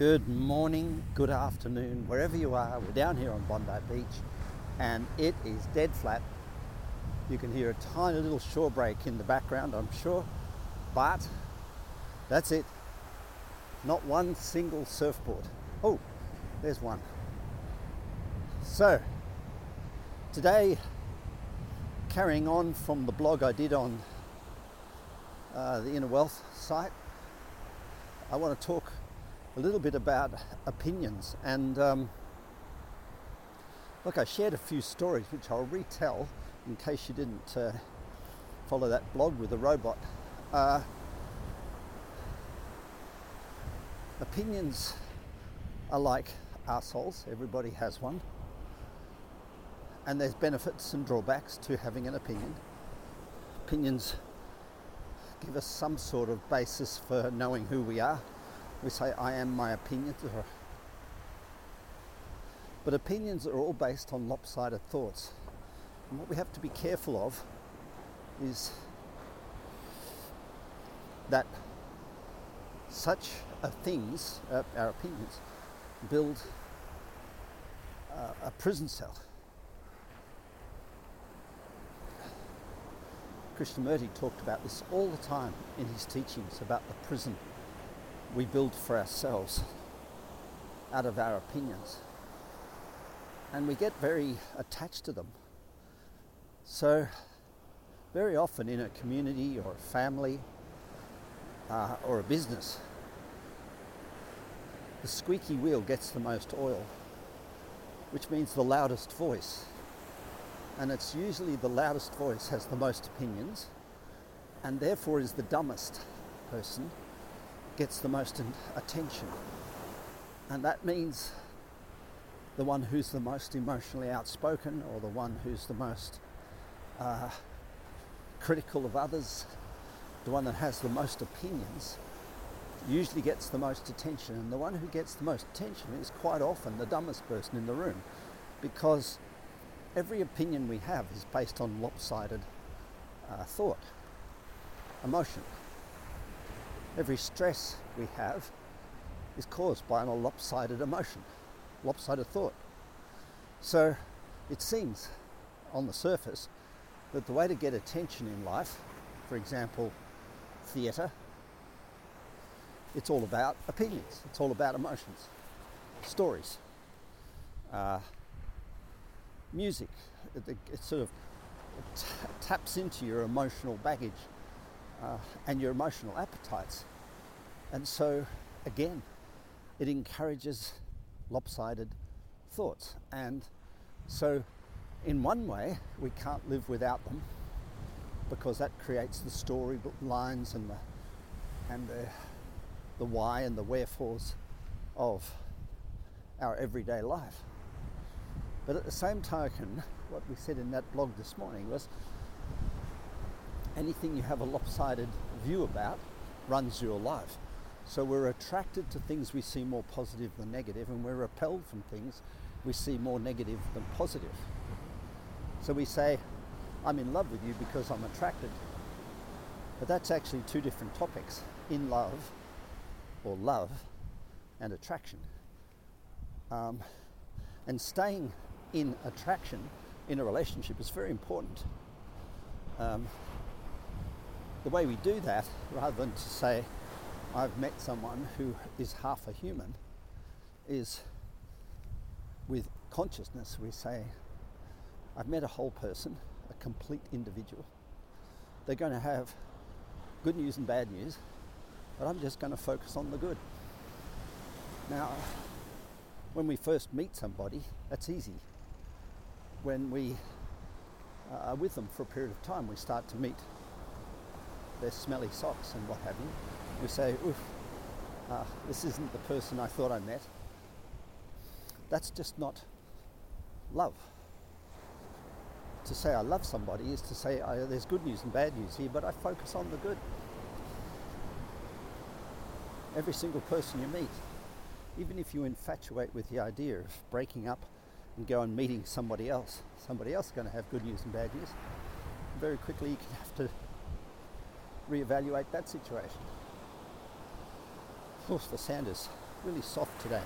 Good morning, good afternoon, wherever you are. We're down here on Bondi Beach and it is dead flat. You can hear a tiny little shore break in the background, I'm sure, but that's it. Not one single surfboard. Oh, there's one. So, today, carrying on from the blog I did on uh, the Inner Wealth site, I want to talk a little bit about opinions. And um, look, I shared a few stories which I'll retell in case you didn't uh, follow that blog with the robot. Uh, opinions are like assholes, everybody has one. And there's benefits and drawbacks to having an opinion. Opinions give us some sort of basis for knowing who we are we say, I am my opinions. But opinions are all based on lopsided thoughts. And what we have to be careful of is that such things, uh, our opinions, build uh, a prison cell. Krishnamurti talked about this all the time in his teachings about the prison we build for ourselves out of our opinions. And we get very attached to them. So, very often in a community or a family uh, or a business, the squeaky wheel gets the most oil, which means the loudest voice. And it's usually the loudest voice has the most opinions and therefore is the dumbest person gets the most attention. And that means the one who's the most emotionally outspoken or the one who's the most uh, critical of others, the one that has the most opinions, usually gets the most attention. And the one who gets the most attention is quite often the dumbest person in the room because every opinion we have is based on lopsided uh, thought, emotion. Every stress we have is caused by a lopsided emotion, lopsided thought. So it seems on the surface that the way to get attention in life, for example, theatre, it's all about opinions, it's all about emotions, stories, uh, music. It, it, sort of t- taps into your emotional baggage uh, and your emotional appetites. And so, again, it encourages lopsided thoughts. And so, in one way, we can't live without them because that creates the story lines and the and the, the why and the wherefores of our everyday life. But at the same token, what we said in that blog this morning was anything you have a lopsided view about runs your life. So we're attracted to things we see more positive than negative, and we're repelled from things we see more negative than positive. So we say, I'm in love with you because I'm attracted. But that's actually two different topics in love, or love, and attraction. Um, and staying in attraction in a relationship is very important. Um, the way we do that, rather than to say, I've met someone who is half a human, is with consciousness, we say, I've met a whole person, a complete individual. They're going to have good news and bad news, but I'm just going to focus on the good. Now, when we first meet somebody, that's easy. When we uh, are with them for a period of time, we start to meet their smelly socks and what have you. We say, oof, uh, this isn't the person I thought I met. That's just not love. To say I love somebody is to say I, there's good news and bad news here, but I focus on the good. Every single person you meet, even if you infatuate with the idea of breaking up and go and meeting somebody else, somebody else is going to have good news and bad news. Very quickly, you can have to reevaluate that situation. Of course, the sand is really soft today.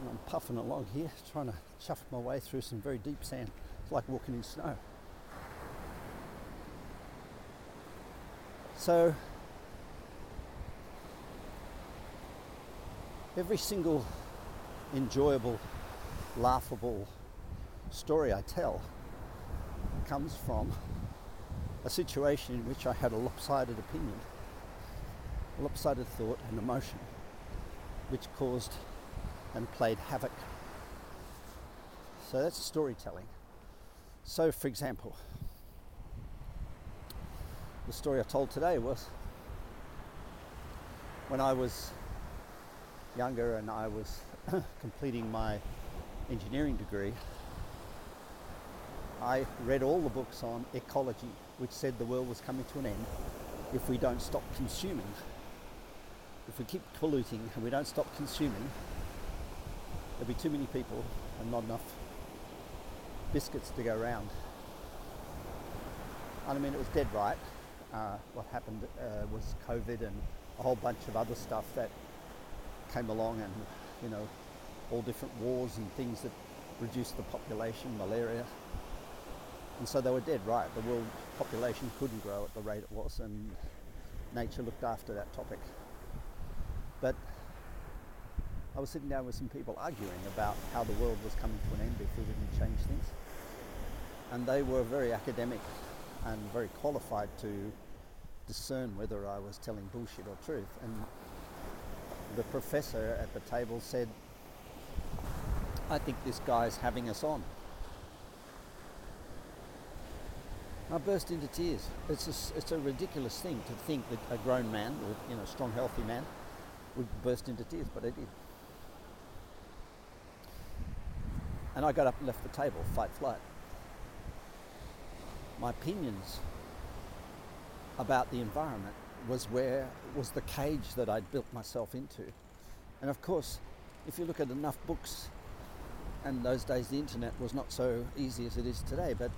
And I'm puffing along here, trying to shuffle my way through some very deep sand. It's like walking in snow. So, every single enjoyable, laughable story I tell comes from a situation in which I had a lopsided opinion, a lopsided thought and emotion, which caused and played havoc. So that's storytelling. So, for example, the story I told today was when I was younger and I was completing my engineering degree, I read all the books on ecology, which said the world was coming to an end if we don't stop consuming. If we keep polluting and we don't stop consuming, there'll be too many people and not enough biscuits to go around. And I mean, it was dead right. Uh, what happened uh, was COVID and a whole bunch of other stuff that came along, and you know, all different wars and things that reduced the population, malaria. And so they were dead right. The world population couldn't grow at the rate it was, and nature looked after that topic. But I was sitting down with some people arguing about how the world was coming to an end if we didn't change things. And they were very academic and very qualified to discern whether I was telling bullshit or truth. And the professor at the table said, I think this guy's having us on. I burst into tears. It's a, it's a ridiculous thing to think that a grown man, or you know, a strong, healthy man, would burst into tears, but I did. And I got up and left the table, fight, flight. My opinions about the environment was where was the cage that I'd built myself into. And of course, if you look at enough books, and those days the internet was not so easy as it is today, but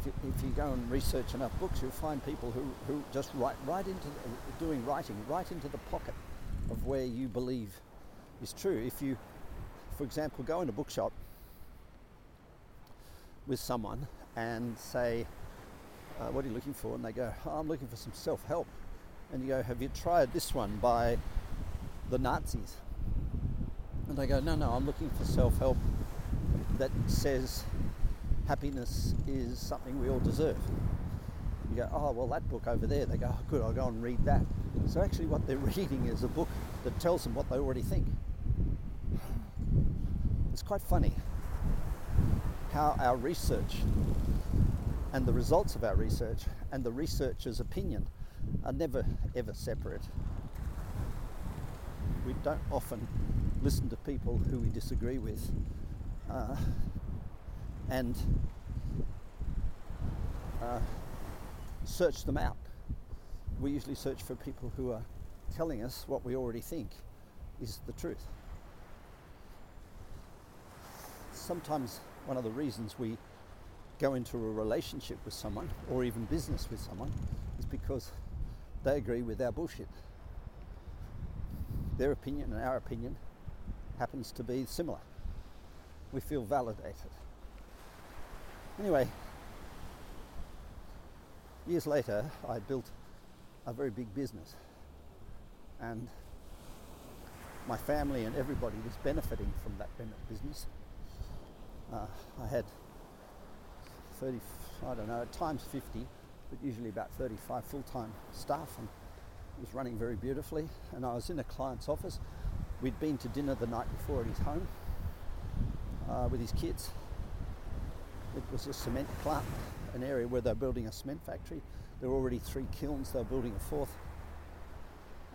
if you, if you go and research enough books, you'll find people who, who just write right into the, doing writing, right into the pocket of where you believe is true. If you, for example, go in a bookshop with someone and say, uh, What are you looking for? And they go, oh, I'm looking for some self help and you go, Have you tried this one by the Nazis? And they go, No, no, I'm looking for self help that says happiness is something we all deserve. You go, Oh, well, that book over there. They go, oh, Good, I'll go and read that. So actually, what they're reading is a book that tells them what they already think. It's quite funny how our research and the results of our research and the researcher's opinion are never ever separate. We don't often listen to people who we disagree with uh, and uh, search them out. We usually search for people who are telling us what we already think is the truth. Sometimes one of the reasons we go into a relationship with someone or even business with someone is because they agree with our bullshit. Their opinion and our opinion happens to be similar. We feel validated. Anyway, years later, I built a very big business, and my family and everybody was benefiting from that business. Uh, I had 30, I don't know, at times 50 but usually about 35 full-time staff and it was running very beautifully and I was in a client's office. We'd been to dinner the night before at his home uh, with his kids. It was a cement plant, an area where they're building a cement factory. There were already three kilns, they're building a fourth.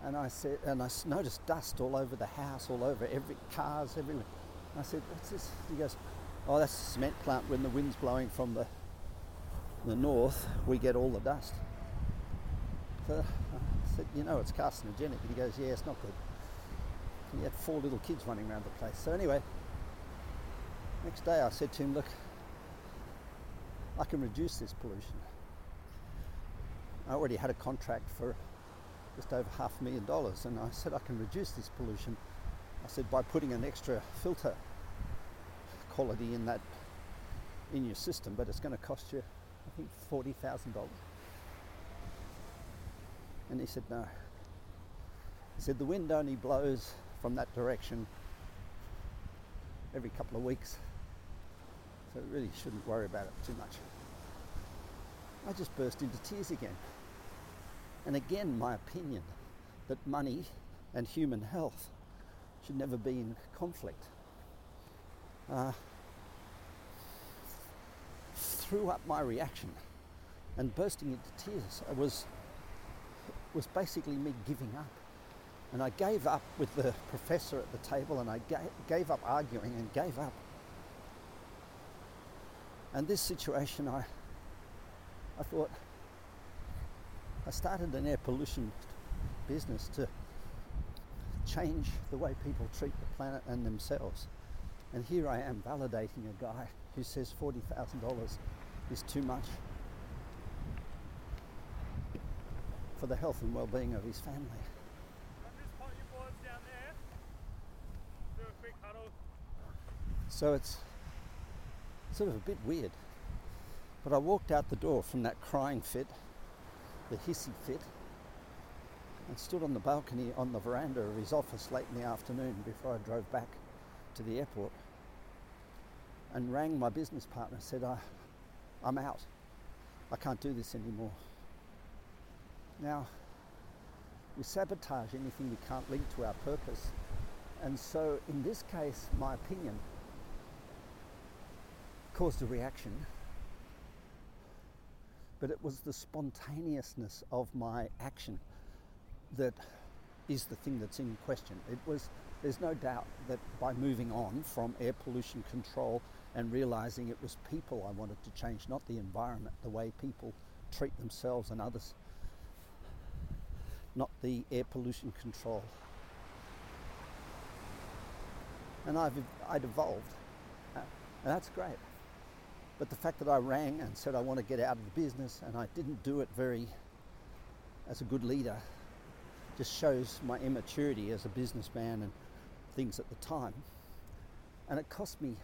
And I said, and I noticed dust all over the house, all over every cars, everywhere. I said, "What's this?" He goes, "Oh, that's a cement plant. When the wind's blowing from the the north, we get all the dust. So I said, you know, it's carcinogenic. And he goes, yeah, it's not good. And he had four little kids running around the place. So anyway, next day I said to him, look, I can reduce this pollution. I already had a contract for just over half a million dollars, and I said I can reduce this pollution I said, by putting an extra filter quality in that in your system, but it's going to cost you, I think, forty thousand dollars. And he said, no. He said the wind only blows from that direction every couple of weeks, so really shouldn't worry about it too much. I just burst into tears again. And again, my opinion that money and human health should never be in conflict. Uh, threw up my reaction and bursting into tears was was basically me giving up. And I gave up with the professor at the table and I gave, gave up arguing and gave up. And this situation, I, I thought, I started an air pollution business to change the way people treat the planet and themselves. And here I am validating a guy who says $40,000 is too much for the health and well-being of his family. So it's sort of a bit weird. But I walked out the door from that crying fit, the hissy fit, and stood on the balcony on the veranda of his office late in the afternoon before I drove back to the airport and rang my business partner and said, I, I'm out. I can't do this anymore. Now, we sabotage anything we can't link to our purpose. And so, in this case, my opinion caused a reaction, but it was the spontaneousness of my action that is the thing that's in question. It was, there's no doubt that by moving on from air pollution control and realizing it was people I wanted to change, not the environment, the way people treat themselves and others, not the air pollution control. And I've, I'd evolved, uh, and that's great. But the fact that I rang and said I want to get out of the business and I didn't do it very as a good leader just shows my immaturity as a businessman and things at the time. And it cost me,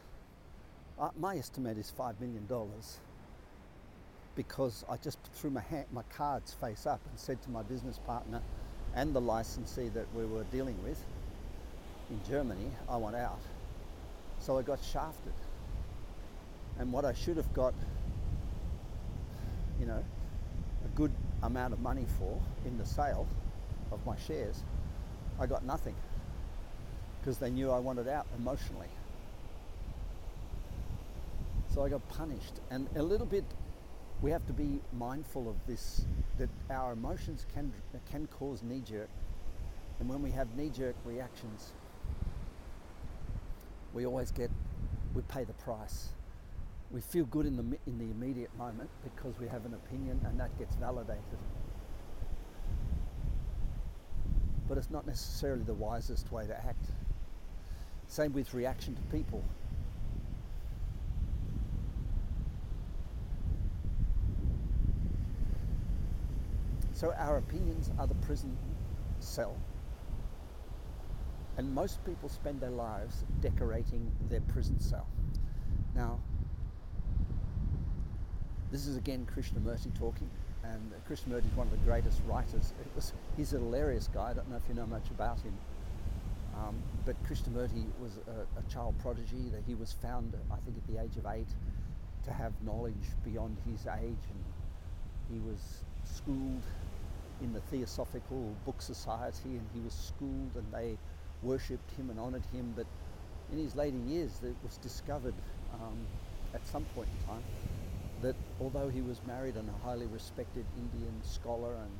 uh, my estimate is $5 million because I just threw my, hand, my cards face up and said to my business partner and the licensee that we were dealing with in Germany, I want out. So I got shafted. And what I should have got, you know, a good amount of money for in the sale of my shares, I got nothing because they knew I wanted out emotionally. So I got punished. And a little bit, we have to be mindful of this that our emotions can, can cause knee jerk. And when we have knee jerk reactions, we always get, we pay the price. We feel good in the, in the immediate moment because we have an opinion and that gets validated but it's not necessarily the wisest way to act. Same with reaction to people. So our opinions are the prison cell. And most people spend their lives decorating their prison cell. Now, this is again Krishnamurti talking and Krishnamurti is one of the greatest writers. Was, he's a hilarious guy. I don't know if you know much about him. Um, but Krishnamurti was a, a, child prodigy. That he was found, I think, at the age of eight, to have knowledge beyond his age, and he was schooled in the Theosophical Book Society, and he was schooled, and they worshipped him and honoured him. But in his later years, it was discovered um, at some point in time that although he was married and a highly respected Indian scholar and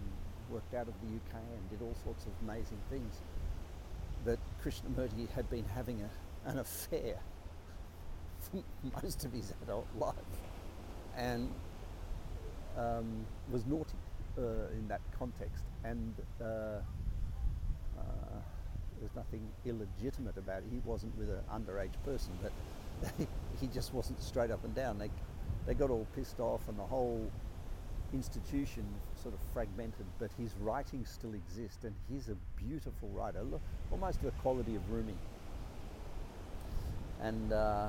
worked out of the UK and did all sorts of amazing things, that Krishnamurti had been having a, an affair for most of his adult life and um, was naughty uh, in that context. And uh, uh, there's nothing illegitimate about it. He wasn't with an underage person, but he just wasn't straight up and down. They, they got all pissed off, and the whole institution sort of fragmented, but his writings still exist, and he's a beautiful writer, look, almost the quality of Rumi. And uh,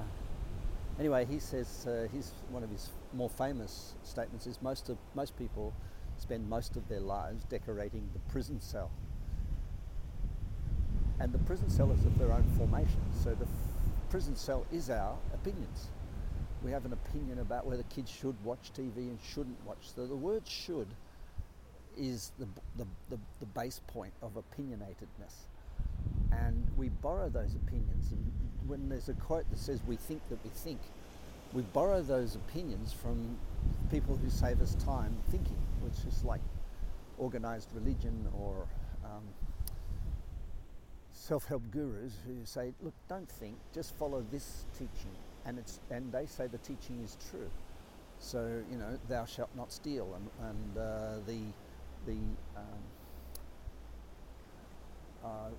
anyway, he says uh, he's one of his more famous statements is most of most people spend most of their lives decorating the prison cell, and the prison cell is of their own formation. So the f- prison cell is our opinions we have an opinion about whether kids should watch TV and shouldn't watch. So the word should is the, the, the, the base point of opinionatedness. And we borrow those opinions. And when there's a quote that says, we think that we think, we borrow those opinions from people who save us time thinking, which is like organized religion or um, self-help gurus who say, look, don't think, just follow this teaching and it's and they say the teaching is true. So you know, thou shalt not steal, and, and uh, the the um, uh,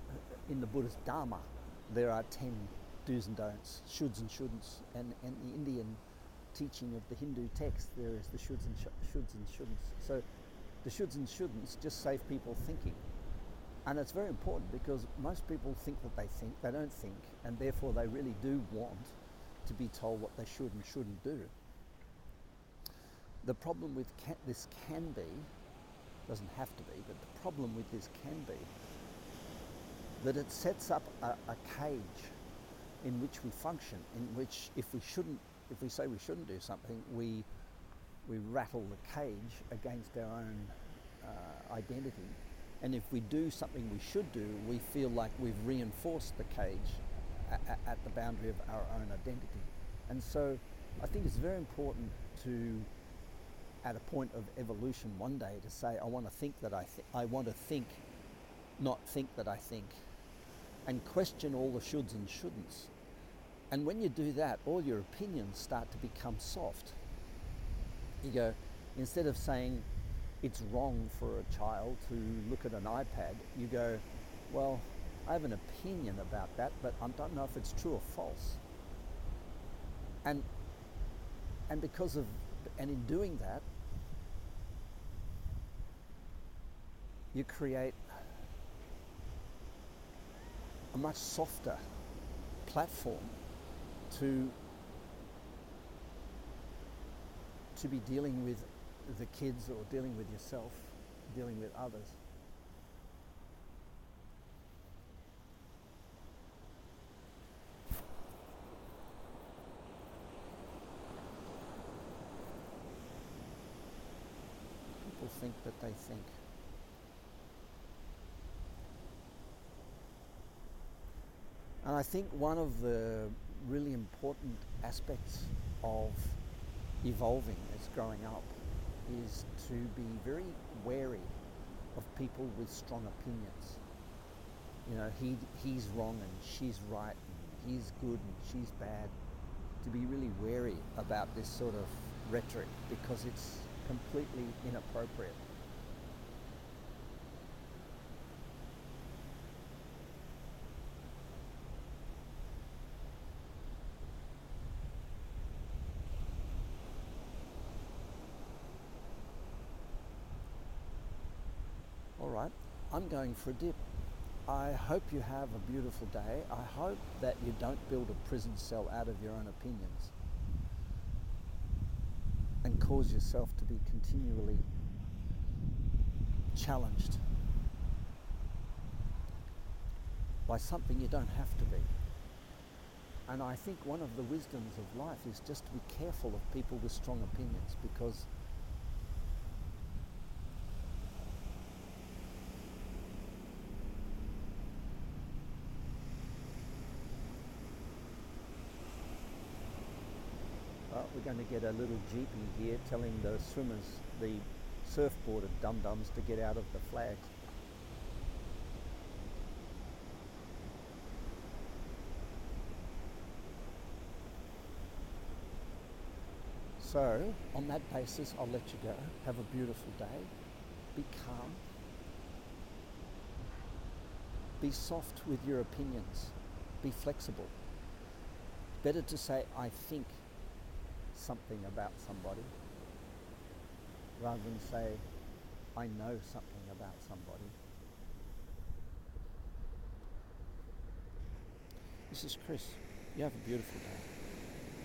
in the Buddhist Dharma, there are ten do's and don'ts, shoulds and shouldn'ts, and and the Indian teaching of the Hindu text, there is the shoulds and sh- shoulds and shouldn'ts. So the shoulds and shouldn'ts just save people thinking. And it's very important because most people think that they think, they don't think, and therefore they really do want to be told what they should and shouldn't do. The problem with this can be, doesn't have to be, but the problem with this can be that it sets up a, a cage in which we function, in which if we shouldn't, if we say we shouldn't do something, we we rattle the cage against our own uh, identity. And if we do something we should do, we feel like we've reinforced the cage at, at the boundary of our own identity. And so I think it's very important to, at a point of evolution one day, to say, I want to think that I, th- I want to think, not think that I think, and question all the shoulds and shouldn'ts. And when you do that, all your opinions start to become soft. You go, instead of saying it's wrong for a child to look at an iPad, you go, well, I have an opinion about that, but I don't know if it's true or false. And and because of and in doing that, you create a much softer platform to to be dealing with the kids or dealing with yourself, dealing with others. Think that they think. And I think one of the really important aspects of evolving as growing up is to be very wary of people with strong opinions. You know, he, he's wrong and she's right, and he's good and she's bad. To be really wary about this sort of rhetoric because it's completely inappropriate. All right, I'm going for a dip. I hope you have a beautiful day. I hope that you don't build a prison cell out of your own opinions cause yourself to be continually challenged by something you don't have to be. And I think one of the wisdoms of life is just to be careful of people with strong opinions because going to get a little jeepy here telling the swimmers, the surfboarded dum-dums to get out of the flags. So, on that basis, I'll let you go. Have a beautiful day. Be calm. Be soft with your opinions. Be flexible. Better to say, I think something about somebody rather than say, I know something about somebody. This is Chris. You have a beautiful day.